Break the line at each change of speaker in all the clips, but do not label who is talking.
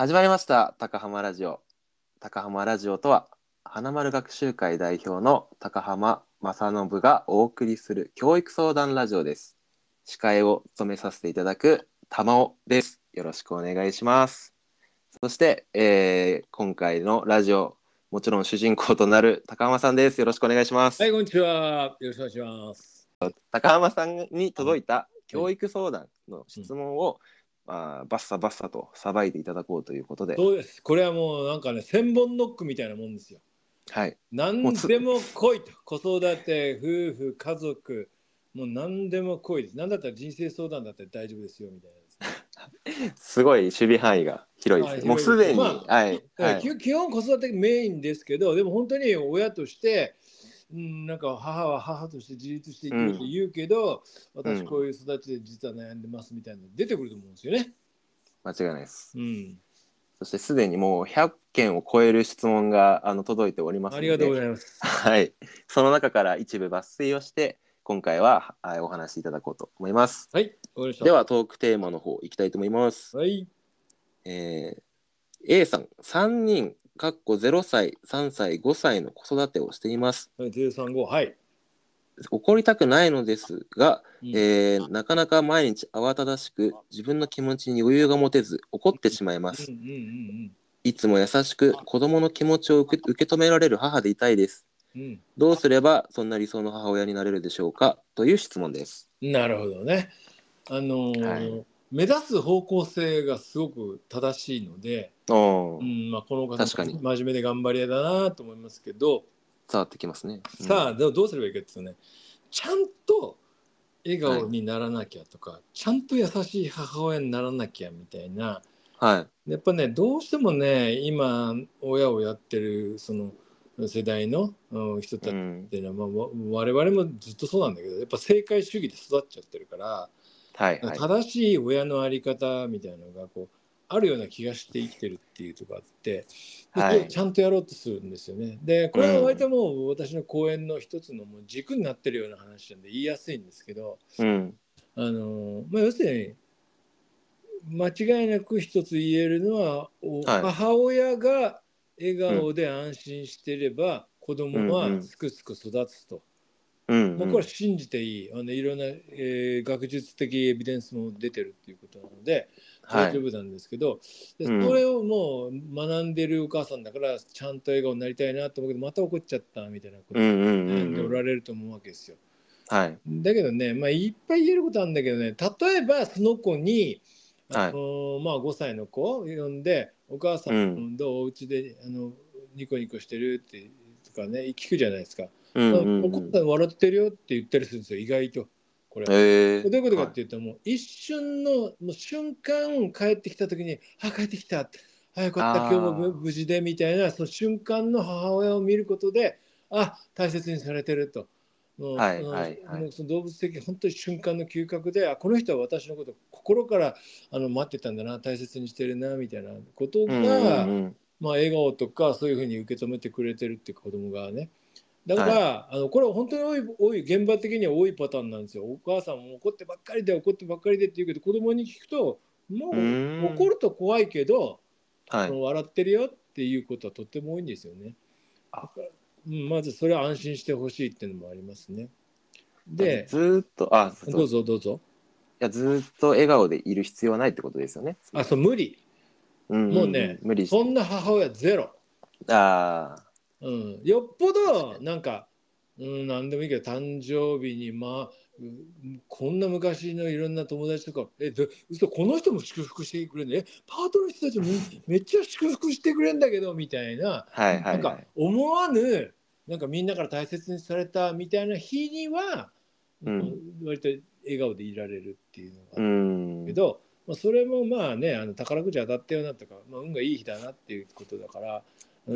始まりました高浜ラジオ。高浜ラジオとは花丸学習会代表の高浜正信がお送りする教育相談ラジオです。司会を務めさせていただく玉尾です。よろしくお願いします。そして、えー今回のラジオもちろん主人公となる高浜さんです。よろしくお願いします、
はい、こんにちは。よろしくお願いします。
高浜さんに届いた教育相談の質問を、まあ、バッサバッサとさばいていただこうということで、
そうです。これはもうなんかね、千本ノックみたいなもんですよ。
はい、
何でも来いと。子育て、夫婦、家族、もう何でも来いです。何だったら人生相談だったら大丈夫ですよみたいなで す
ごい守備範囲が広いですね。
はい
もうすでに、
まあ
はい、はい、
基基本子育てメインですけど、でも本当に親として、うん、なんか母は母として自立していくって言うけど、
うん
私こういう育ちで実は悩んでますみたいなの出てくると思うんですよね。
間違いないです。
うん。
そしてすでにもう100件を超える質問があの届いておりますので、
ありがとうございます。
はい、その中から一部抜粋をして、今回ははいお話しいただこうと思います。
はい。
ではトークテーマの方いきたいと思います。
はい。
えー A さん、3人、かっこ0歳、3歳、5歳の子育てをしています。
はい、035、はい。
怒りたくないのですが、
うん
えーなかなか毎日慌ただしく自分の気持ちに余裕が持てず怒ってしまいます
うん。うんうん
いつも優しく子供の気持ちを受け受け止められる母でいたいです。
うん
どうすればそんな理想の母親になれるでしょうか？という質問です。
うん。なるほどね。あのー
はい
目指す方向性がすごく正しいので、うんまあ、この方
確かに。
真面目で頑張り屋だなと思いますけど、
伝わってきますね。うん。
さあどうどうすればいいかっていうとねちゃんと笑顔にならなきゃとか、ちゃんと優しい母親にならなきゃみたいな。
はい。
やっぱねどうしてもね今親をやってるその世代のうん人たち
うん
っていうのは、まあ、わ我々もずっとそうなんだけどやっぱ正解主義で育っちゃってるから、
はい。はい。
正しい親の在り方みたいなのがこうあるような気がして生きてるっていうとこあってで
はい
ちゃんとやろうとするんですよね。でこれは割ともう私の講演の一つのもう軸になってるような話なんで言いやすいんですけど
うん。
あの、まあ、要するに間違いなく一つ言えるのは、お
はい
母親が笑顔で安心してれば、子供はすくすく育つと。
うん。
まあ、これは信じていいあのいろんな、えー学術的エビデンスも出てるっていうことなので
はい
大丈夫なんですけど、で
うん
それをもう学んでるお母さんだからちゃんと笑顔になりたいなと思うけどまた怒っちゃったみたいなこと
うんうんうん
悩んで
うん。
おられると思うわけですよ。
はい。
だけどね、まあ、いっぱい言えることあるんだけどね例えばその子に、
はい
あのーまあ、5歳の子を呼んで「お母さん、
うん
どうお家であのニコニコしてる?」ってとかね聞くじゃないですか。
うんうん
お
うん。
母さん笑ってるよって言ったりするんですよ意外とこれ。
えー
どういうことかっていうと、もう一瞬のもう瞬間帰ってきた時に「あ帰ってきた」あよかった今日も無無事でみたいなその瞬間の母親を見ることであ大切にされてると。もう
はい
あの
はいはい
もうその動物的本当に瞬間の嗅覚であこの人は私のこと心からあの待ってたんだな大切にしてるなみたいなことが、
うんうんうん。
まあ、笑顔とかそういうふうに受け止めてくれてるっていう子供がねだから、あのこれは本当に多い多い現場的には多いパターンなんですよお母さんも怒ってばっかりで怒ってばっかりでって言うけど子供に聞くとも
う
怒ると怖いけど、
はい。
笑ってるよっていうことはとっても多いんですよね。うん、まずそれは安心してほしいっていうのもありますね。で
ずーっと、あ、そう
どうぞどうぞ。
いやずーっと笑顔でいる必要はないってことですよね。
あそう無理
うん
もうね
無理し
そんな母親ゼロ。
ああ、
うん、よっぽどなんか、うん、何でもいいけど誕生日にまあうんこんな昔のいろんな友達とかえど嘘この人も祝福してくれるねパートの人たちも めっちゃ祝福してくれるんだけどみたいな、
はいは
ない。んか
はい。
思わぬなんかみんなから大切にされたみたいな日には、
うん。
割と笑顔でいられるっていうのがあ
う
る
ん。
けど、まあ、それもまあねあの宝くじ当たったよなとか、まあ、運がいい日だなっていうことだから、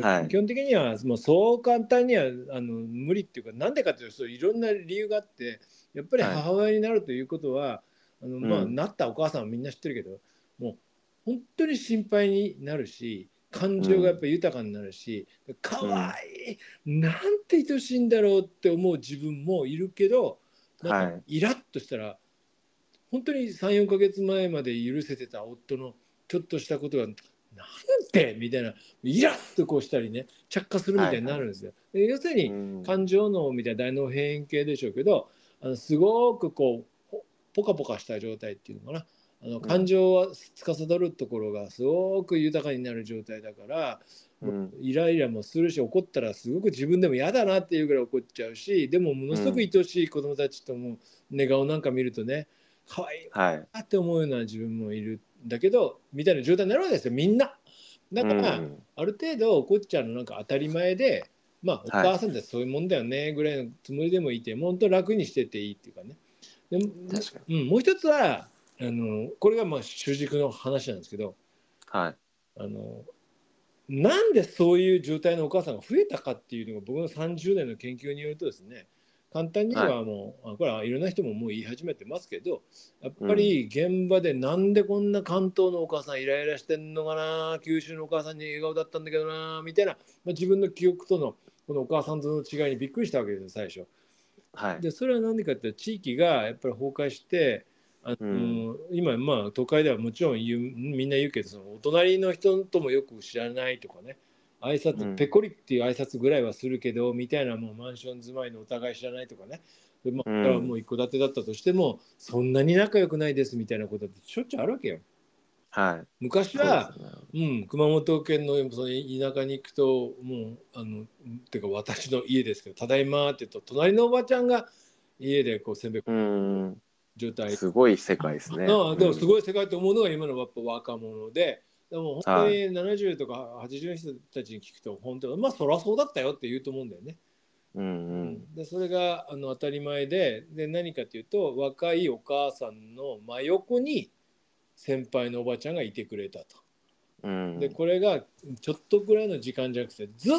はい。
基本的にはもうそう簡単にはあの無理っていうかなんでかっていうといろんな理由があってやっぱり
はい。
母親になるということは、あのまあ、
うん。
なったお母さんはみんな知ってるけどもう本当に心配になるし感情がやっぱり豊かになるし、かわいい、なんて愛しいんだろうって思う自分もいるけどなんか
はい。
イラッとしたら本当に34ヶ月前まで許せてた夫のちょっとしたことがなんて？みたいな。イラッとこうしたりね着火するみたいになるんですよ。で要するに
うん。
感情脳みたいな大脳辺縁系でしょうけどあのすごくこうポポカポカした状態っていうのかな。あの感情は司るところがすごく豊かになる状態だから、
うん。
イライラもするし怒ったらすごく自分でも嫌だなっていうぐらい怒っちゃうしでもものすごく愛しい子供たちとも寝顔なんか見るとね可愛い
はい。
なって思うような自分もいる。んだけどみたいな状態になるわけですよみんな。だから、
うん
ある程度怒っちゃうのなんか当たり前でまあお
はい
母さんってそういうもんだよねぐらいのつもりでもいて、もう本当楽にしてていいっていうかね。で
確かに。
うん、もう一つはあのこれがまあ主軸の話なんですけど
はい。
あのなんでそういう状態のお母さんが増えたかっていうのが僕の30年の研究によるとですね簡単にはもう、あこれはいろんな人ももう言い始めてますけどやっぱり現場でなんでこんな関東のお母さんイライラしてんのかな九州のお母さんに笑顔だったんだけどなみたいな、まあ、自分の記憶とのこのお母さんとの違いにびっくりしたわけですよ最初。
はい。
でそれは何でかって地域がやっぱり崩壊してあの、
うん
今まあ都会ではもちろん言うみんな言うけどそのお隣の人ともよく知らないとかね挨拶、
うん
ペコリっていう挨拶ぐらいはするけどみたいなもうマンション住まいのお互い知らないとかねでまあ、もう一戸建てだったとしてもそんなに仲良くないですみたいなことってしょっちゅうあるわけよ。
はい。
昔は
そうね
うん、熊本県のその田舎に行くともうあのてか私の家ですけど「ただいま」って言うと隣のおばちゃんが家でこうせんべい
うん。
状態
すごい世界ですね。
ああでもす
い。
ごい世界と思うのが今のやっぱ若者ででも本当に70とか80の人たちに聞くと本当まあそりゃそうだったよって言うと思うんだよね。
うんうん。
でそれがあの当たり前でで何かというと若いお母さんの真横に先輩のおばちゃんがいてくれたと。
うん。
でこれがちょっとぐらいの時間じゃなくてずーっ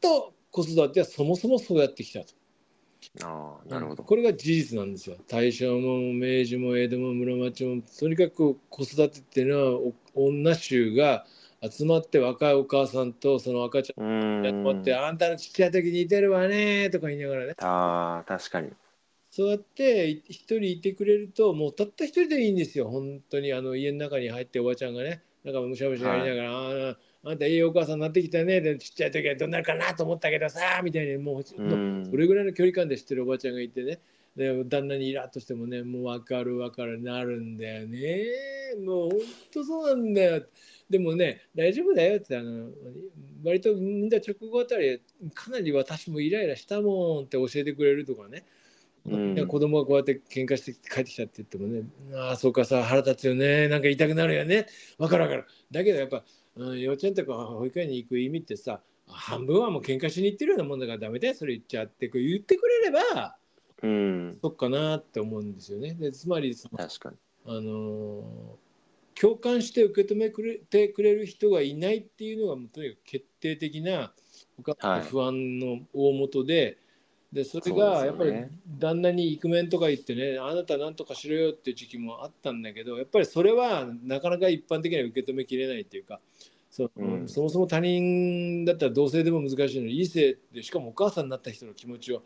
と子育てはそもそもそうやってきたと。
ああ、なるほど。
これが事実なんですよ。大正も明治も江戸も室町もとにかく子育てっていうのはお女衆が集まって若いお母さんとその赤ちゃ
うんん。
やってって、あんたのちっちゃい時似てるわねとか言いながらね
ああ、確かに。
そうやってい一人いてくれるともうたった一人でいいんですよ本当にあの家の中に入っておばちゃんがねなんかむしゃむしゃやりながら、あーあんたいいお母さんになってきたねでちっちゃい時はどうなるかなと思ったけどさみたいにもう、
うん。
それぐらいの距離感で知ってるおばちゃんがいてね。で旦那にイラッとしてもねもう分かる分かるなるんだよねもう本当そうなんだよでもね大丈夫だよってあの割とみんな直後あたりかなり私もイライラしたもんって教えてくれるとかね、
うん。
で子供がこうやって喧嘩して帰ってきたって言ってもねああそうかさ腹立つよね。なんか痛くなるよね。分かる分かる。だけどやっぱ、うん、幼稚園とか保育園に行く意味ってさ半分はもう喧嘩しに行ってるようなもんだからダメだよそれ言っちゃってこう言ってくれれば
うん。
そっかなって思うんですよね。でつまりその
確かに。
あのー共感して受け止めくれてくれる人がいないっていうのがもうとにかく決定的なお母さんの不安の大元で,、でそれがやっぱり旦那にイクメンとか言ってねあなたなんとかしろよっていう時期もあったんだけどやっぱりそれはなかなか一般的には受け止めきれないっていうか。そ
うん。
そもそも他人だったら同性でも難しいのに異性でしかもお母さんになった人の気持ちを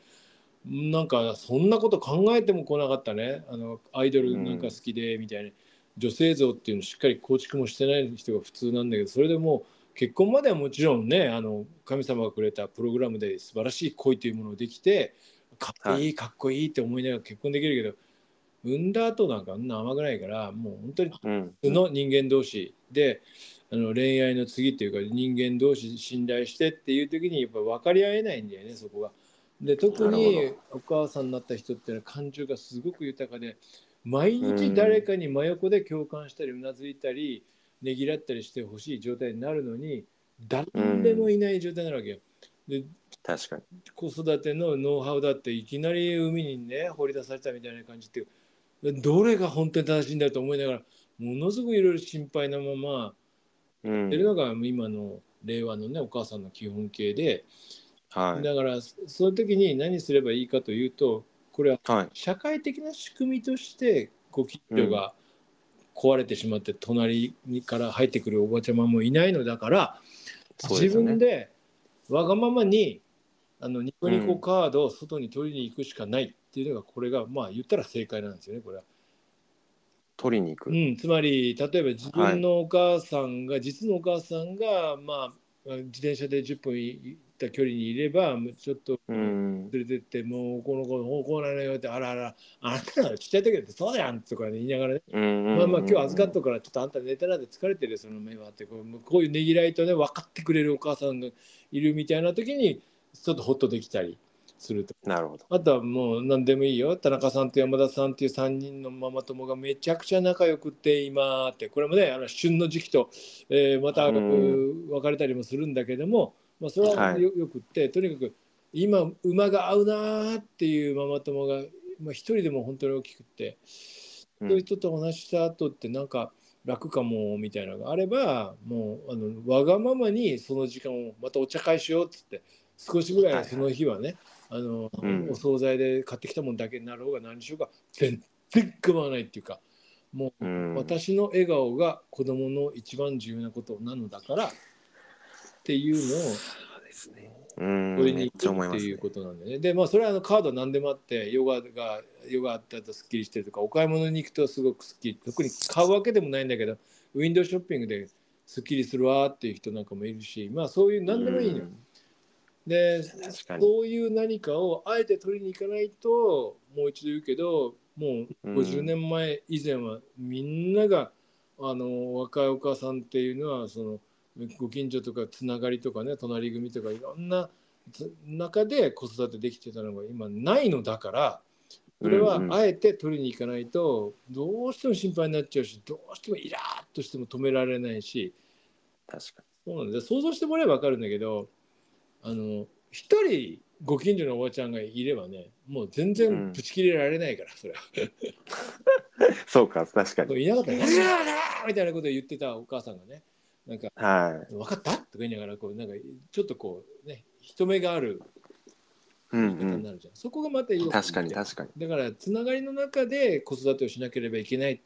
なんかそんなこと考えても来なかったね。あのアイドルなんか好きでみたいな、女性像っていうのをしっかり構築もしてない人が普通なんだけどそれでもう結婚まではもちろんねあの神様がくれたプログラムで素晴らしい恋というものをできてかっこいい、かっこいいって思いながら結婚できるけど産んだ後なんかあんな甘くないからもう本当に
うん。
普通の人間同士であの恋愛の次っていうか人間同士信頼してっていう時にやっぱ分かり合えないんだよねそこが。で特
な
に
る
お母さんになった人っていうのは感情がすごく豊かで毎日誰かに真横で共感したりうなずいたりねぎらったりしてほしい状態になるのに誰でもいない状態になるわけよ。で
確かに。
子育てのノウハウだっていきなり海にね放り出されたみたいな感じってどれが本当に正しいんだと思いながらものすごくいろいろ心配なまま
うん
やってるのが今の令和のねお母さんの基本形で
はい。
だからそその時に何すればいいかというとこれは
はい。
社会的な仕組みとしてご近所が壊れてしまって隣にから入ってくるおばちゃまもいないのだから
ね
分でわがままにあのニコニコカードを外に取りに行くしかないっていうのがこれがまあ言ったら正解なんですよねこれは。
取りに行く。
うん、つまり例えば自分のお母さんが、実のお母さんが、まあ、自転車で10分行った距離にいればちょっと
うん。
連れてって、もうこの子こうなのよってあらあらあなたがちっちゃい時だってそうやんとか、ね、言いながらね、
うん。
まあまあ今日預かっとくからちょっとあんた寝てなんで疲れてるよその目はってこうこういうねぎらいとね分かってくれるお母さんがいるみたいな時にちょっとホッとできたりすると。
なるほど。
あとはもう何でもいいよ田中さんと山田さんっていう3人のママ友がめちゃくちゃ仲良くって今ってこれもねあの旬の時期と、えーまた、
うん
別れたりもするんだけども、まあ、それは
はい。
よ,、よくってとにかく今馬が合うなーっていうママ友が、まあ、一人でも本当に大きくって、
うん。
そういう人とお話しした後ってなんか楽かもみたいなのがあればもうあのわがままにその時間をまたお茶会しようっつって少しぐらいその日はね、あの
うん。
お惣菜で買ってきたもんだけになろうが何しようが全然構わないっていうかもう、
うん。
私の笑顔が子供の一番重要なことなのだからっていうのを
そうですね。うん。
取りにくって
思
いうことなんでね。でまあそれはあのカード何でもあってヨガがヨガあったとすっきりしてるとかお買い物に行くとすごくすっきり特に買うわけでもないんだけどウィンドウショッピングですっきりするわっていう人なんかもいるしまあそういう何でもいいのよ。でそういう何かをあえて取りに行かないともう一度言うけどもう50年前以前はみんながあの若いお母さんっていうのはそのご近所とかつながりとかね隣組とかいろんなつ中で子育てできてたのが今ないのだからそれは
うんうん
あえて取りに行かないとどうしても心配になっちゃうしどうしてもイラーっとしても止められないし
確か
そうなんで想像してもらえば分かるんだけどあの一人ご近所のおばちゃんがいればねもう全然ぶち切れられないから、それは。
に。そうか、確かに。
いなかったら「何がだ!」みたいなことを言ってたお母さんがねなんか
はい。
「分かった?」とか言いながらこうなんかちょっとこうね人目がある
うんうん。
言い方になるじゃん、そこがまたいいよ
確かに確かに。
だからつながりの中で子育てをしなければいけないっ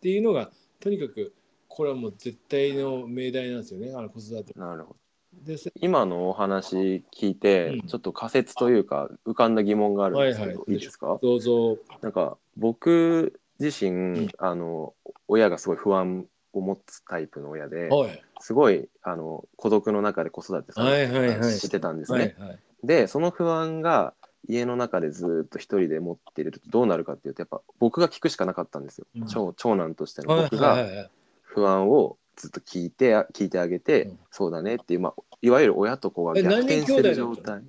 ていうのがとにかくこれはもう絶対の命題なんですよねあの子育て
なるほど。
でせ
今のお話聞いて、
うん
ちょっと仮説というか浮かんだ疑問があるんですけど、
はいはい
いいですか？
どうぞ
なんか僕自身、
うん
あの親がすごい不安を持つタイプの親で
はい。
すごいあの孤独の中で子育てさ
はいはいはい。
してたんですね。
はいはい。
でその不安が家の中でずっと一人で持っているとどうなるかっていうとやっぱ僕が聞くしかなかったんですよ、
うん。
長長男としての
はい
僕が
はいはい。はい
不安をずっと聞いて聞いてあげて、
うん。
そうだねっていう、まあ、いわゆる親と子が
え
逆転してる状
何人兄弟だ
態。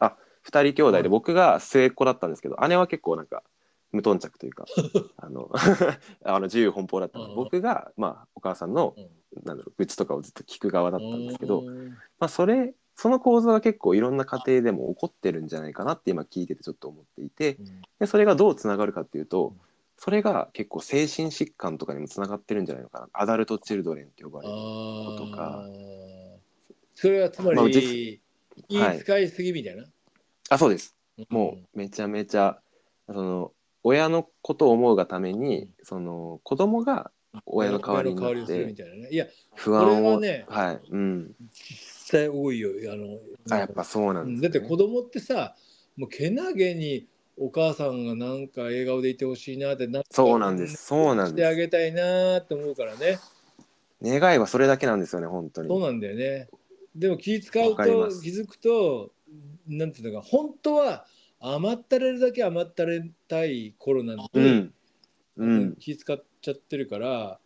あ二人兄弟
はい。
で僕が末っ子だったんですけど姉は結構なんか無頓着というか あの あの自由奔放だったんで
うん。
僕が、まあ、お母さんの
うん。
なんだろう愚痴とかをずっと聞く側だったんですけど、
うん
まあ、それその構造が結構いろんな家庭でも起こってるんじゃないかなって今聞いててちょっと思っていてでそれがどうつながるかっていうとそれが結構精神疾患とかにもつながってるんじゃないのかな。アダルト・チルドレンって呼ばれる
あ
とか。
ー。それはつま
まあ
気使いすぎみたいな？
あそうです。もうめちゃめちゃその親のことを思うがためにその子供が親の代わりになっ
するみ
て
たいなね。いや、
不安を
これはね
はいうん
実際多いよ。あの
あやっぱそうな
んんだって子供ってさ、もうけなげにお母さんがなんか笑顔でいてほしいなってなんか
そうなんですそうなん
してあげたいなって思うからね。
願いはそれだけなんですよね本当に
そうなんだよね。でも気使う
わかり
と
ます
気づくと、なんていうのか、本当は甘ったれるだけ甘ったれたい頃なのに、
うん。うん。
気使っちゃってるから、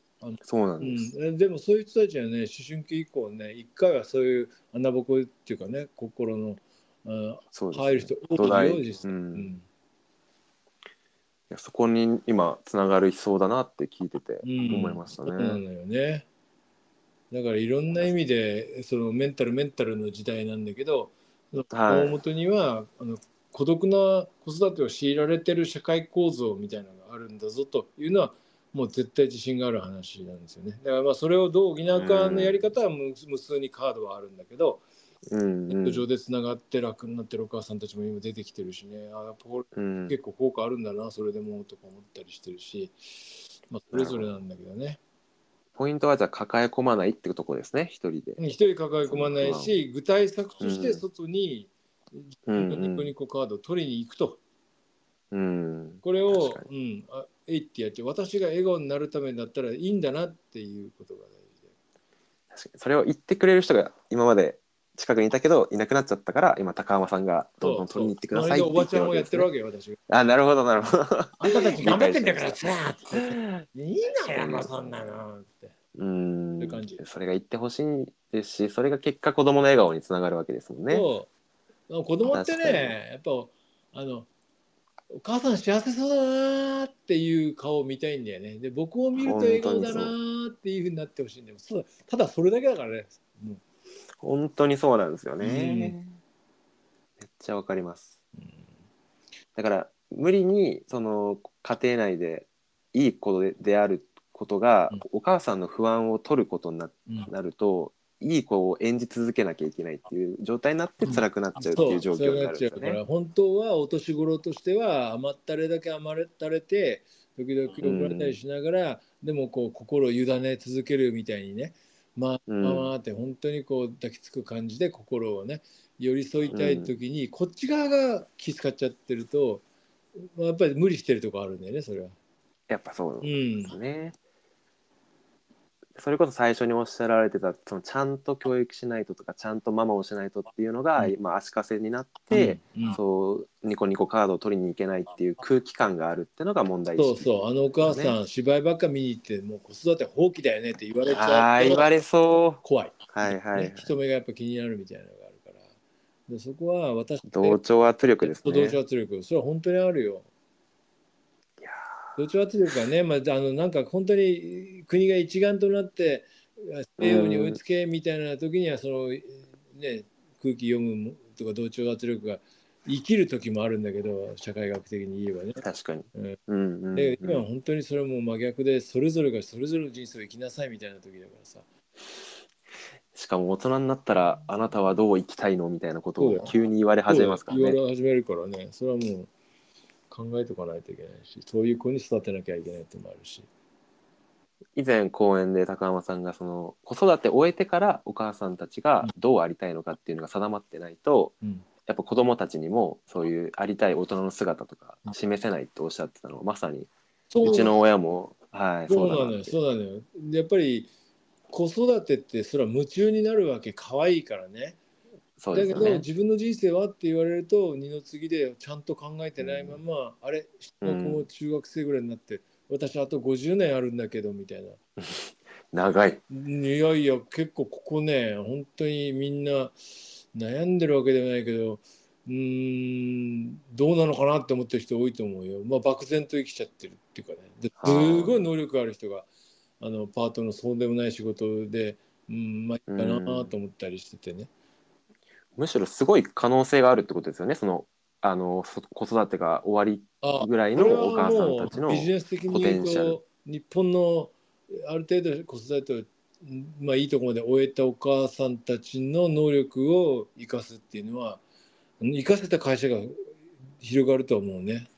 そうな
うん
です、
ん、でもそういう人たちはね思春期以降ね一回はそういう穴ぼこっていうかね心の、うん、
そうですね。
入る人多いよ実際、
う
うん。ん。
いやそこに今つながるそうだなって聞いてて
うん。
思いましたね、
そうなのよね。だからいろんな意味でそのメンタルメンタルの時代なんだけど、
はい。
大元にはあの孤独な子育てを強いられてる社会構造みたいなのがあるんだぞというのはもう絶対自信がある話なんですよね。だからまあそれをどう補うかのやり方は無無数にカードはあるんだけど、
うん
ネット上でつながって楽になってるお母さんたちも今出てきてるしね、あやっぱこれ
うん
結構効果あるんだな、それでもとか思ったりしてるし、まあ、それぞれなんだけどね。
ポイントはじゃあ抱え込まないってとこですね一人で。
一人抱え込まないし、具体策として外に
うん
ニコニコカードを取りに行くと。
うん、
これをうん、あえいってやっちゃう私が笑顔になるためだったらいいんだなっていうことが大事で
確かに。それを言ってくれる人が今まで近くにいたけどいなくなっちゃったから今高浜さんがどんどん取りに行ってくださいって
周りでおばちゃんをやってるわ
け
けよ私が。
ですねあなるほどなるほど。
あんたたち頑張ってんだからさいいのよもうそんなのって。
うん。
そ
れが言ってほしいですしそれが結果子供の笑顔につながるわけですもんね。
そう子供ってねやっぱあのお母さん幸せそうだなーっていう顔を見たいんだよね。で僕を見ると笑顔だなーっていうふうになってほしいんだよ。そう。ただそれだけだからね。もう
本当にそうなんですよね、
うん。
めっちゃわかります。だから無理にその家庭内でいい子でであることが、
うん。
お母さんの不安を取ることにな
うん。
なるといい子を演じ続けなきゃいけないっていう状態になって辛くなっちゃうっていう状況になるんですよ
そうそうなっちゃうから
ね。
本当はお年頃としては甘ったれだけ甘ったれて時々怒られたりしながら、でもこう心を委ね続けるみたいにねまあ
うん
まあまあって本当にこう抱きつく感じで心をね寄り添いたい時に、こっち側が気遣っちゃってると、まあ、やっぱり無理してるとこあるんだよねそれは。
やっぱそう
う
で
ん
すね。それこそ最初におっしゃられてたそのちゃんと教育しないととかちゃんとママをしないとっていうのが、
うん。
まあ、足かせになって、
うん。うん。
そうニコニコカードを取りに行けないっていう空気感があるっていうのが問題意識。
そうそう。あのお母さん、芝居ばっか見に行ってもう子育て放棄だよねって言われち
あ
ゃう
言われそ
怖い。
うはいはい、
ね、人目がやっぱ気になるみたいなのがあるから。でそこは私
同調圧力ですね。
同調圧力。それは本当にあるよ
いや
同調圧力がね、まあ、あのなんか本当に国が一丸となって西洋に追いつけみたいな時にはその、ね、空気読むとか同調圧力が生きる時もあるんだけど社会学的に言えばね。
確かに、
うん。
うんうんうん。
で今は本当にそれはもう真逆でそれぞれがそれぞれの人生を生きなさいみたいな時だからさ。
しかも大人になったらあなたはどう生きたいのみたいなことを急に言われ始めますからね。
言われ始めるからね。それはもう考えとかないといけないしそういう子に育てなきゃいけないってのもあるし。
以前講演で高浜さんがその子育てを終えてからお母さんたちがどうありたいのかっていうのが定まってないと、
うん。
やっぱ子供たちにもそういうありたい大人の姿とか示せないっておっしゃってたのがまさに
そう。
うちの親もはい
そうなのよ。そうなのよ。でやっぱり子育てってそれは夢中になるわけ可愛いからね
そうですよね。
自分の人生はって言われると二の次でちゃんと考えてないまま、あれ下の子も中学生ぐらいになって、私あと50年あるんだけどみたいな。
長い。
いやいや結構ここね本当にみんな悩んでるわけではないけどうーんどうなのかなって思ってる人多いと思うよ。まあ漠然と生きちゃってるっていうかね。ですごい能力ある人があのパートのそうでもない仕事でうんまあいいかなと思ったりしててね。
むしろすごい可能性があるってことですよね。そのあのそ子育てが終わり
あ
ぐらいのお母さんたちの
もうビジネス的に
ポテンシャル。
と日本のある程度子育てをうんまあいいところまで終えたお母さんたちの能力を生かすっていうのは生かせた会社が広がると思うね。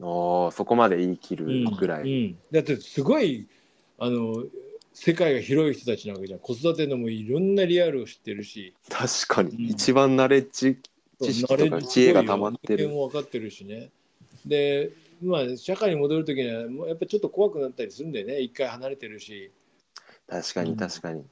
おーそこまで言い切るぐらい、
うん。だってすごいあの世界が広い人たちなわけじゃん。子育てのもいろんなリアルを知ってるし。
確かに、
うん。
一番ナレッジ知識とか知恵が溜まってる。
も分かってるしね。でまあ社会に戻る時にはもうやっぱちょっと怖くなったりするんだよね。一回離れてるし。
確かに確かに、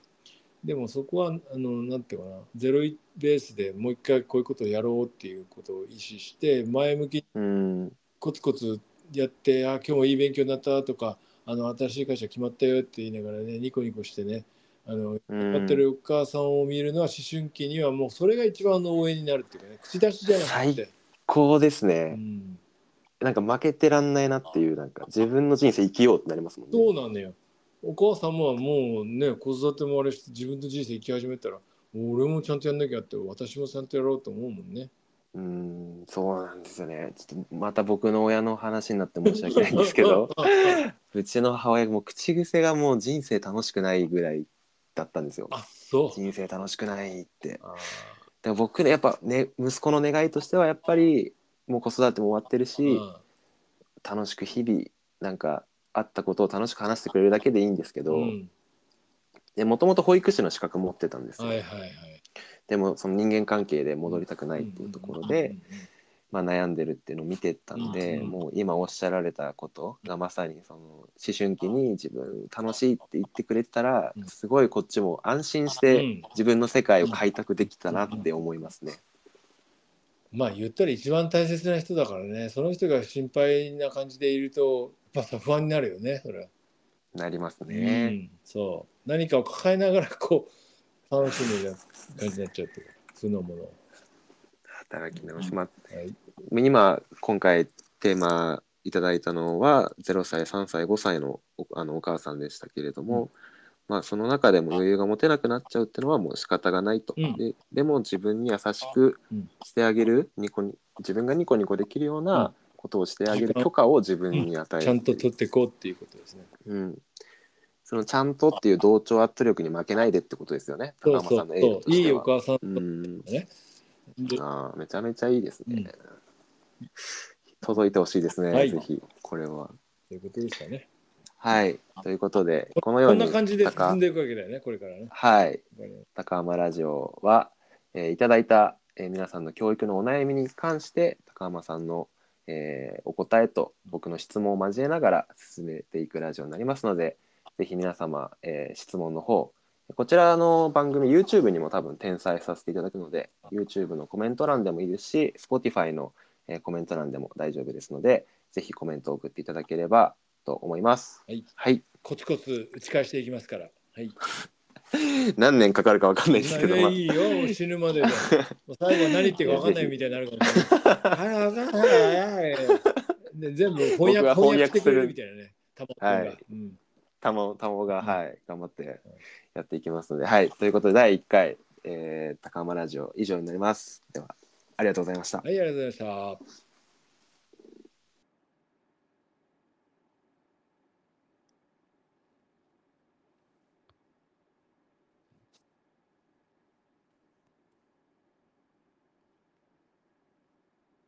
でもそこはあのなんていうかな。ゼロベースでもう一回こういうことをやろうっていうことを意識して前向きに
うん。
コツコツやってあ今日もいい勉強になったとかあの新しい会社決まったよって言いながらねニコニコしてねあの
うん。
やってるお母さんを見るのは思春期にはもうそれが一番の応援になるっていうかね口出しじゃなくて、
こうです
う
ね、
ん、
なんか負けてらんないなっていうなんか自分の人生生きようってなりますもんね。
そうなのよ。お母さんももうね子育てもあれして自分の人生生き始めたら俺もちゃんとやんなきゃって私もちゃんとやろうと思うもんね。
うんそうなんですよね。ちょっとまた僕の親の話になって申し訳ないんですけど うちの母親も口癖がもう人生楽しくないぐらいだったんですよ。
あそう。
人生楽しくないって。
あ
でも僕ねやっぱね息子の願いとしてはやっぱりもう子育ても終わってるし
ー
楽しく日々なんかあったことを楽しく話してくれるだけでいいんですけど、
うん。
でもともと保育士の資格持ってたんですよ、
はいはいはい。
でもその人間関係で戻りたくないっていうところで、まあ、悩んでるっていうのを見てたんで、もう今おっしゃられたことがまさにその思春期に自分楽しいって言ってくれてたら、
うん。
すごいこっちも安心し
う
て
ん。
自分の世界を開拓できたなって思いますね。
まあ言ったら一番大切な人だからね。その人が心配な感じでいるとやっぱさ不安になるよねそれは、
なります
う
ね。
ん、そう。何かを抱えながらこう楽しむような感じになっちゃうっていう負のものを
働き直し、まあ
はい。
今今回テーマいただいたのは0歳3歳5歳のおあのお母さんでしたけれども、まあ、その中でも余裕が持てなくなっちゃうっていうのはもう仕方がないと、
うん。
ででも自分に優しく
うん。
してあげるニコニ自分がニコニコできるようなことをしてあげる許可を自分に与える
ちゃんと取っていこうっていうことですね。
うん、そのちゃんとっていう同調圧力に負けないでってことですよね。高浜さんのとしては。
お母さん
うんあーめちゃめちゃいいですね、
うん。
届いてほしいですね、
はい。
ぜひこれは。
ということでしたね。
はい。ということでこのようんに
こな感じで
高
進んでいくわけだよねこれからね。
はい。高浜ラジオは、えーいただいた、えー皆さんの教育のお悩みに関して高浜さんの、えーお答えと僕の質問を交えながら進めていくラジオになりますのでぜひ皆様、えー質問の方こちらの番組 YouTube にも多分転載させていただくので YouTube のコメント欄でもいいですし Spotify の、えーコメント欄でも大丈夫ですのでぜひコメントを送っていただければと思います。
はい。
はい、
コツコツ打ち返していきますから。はい。
何年かかるかわかんないですけど、まあ。
いいよ。死ぬまでで 最後は何言ってるか分かんないみたいになるかもしれない。はい分かんないで全部翻訳翻訳してくれ
る
るみたいなね。たま
はい。
がうん。
たもたもが、
うん。
はい。頑張ってやっていきますのではい。ということで第1回、えー、高浜ラジオ以上になります。ではありがとうございました。
はいありがとうございました。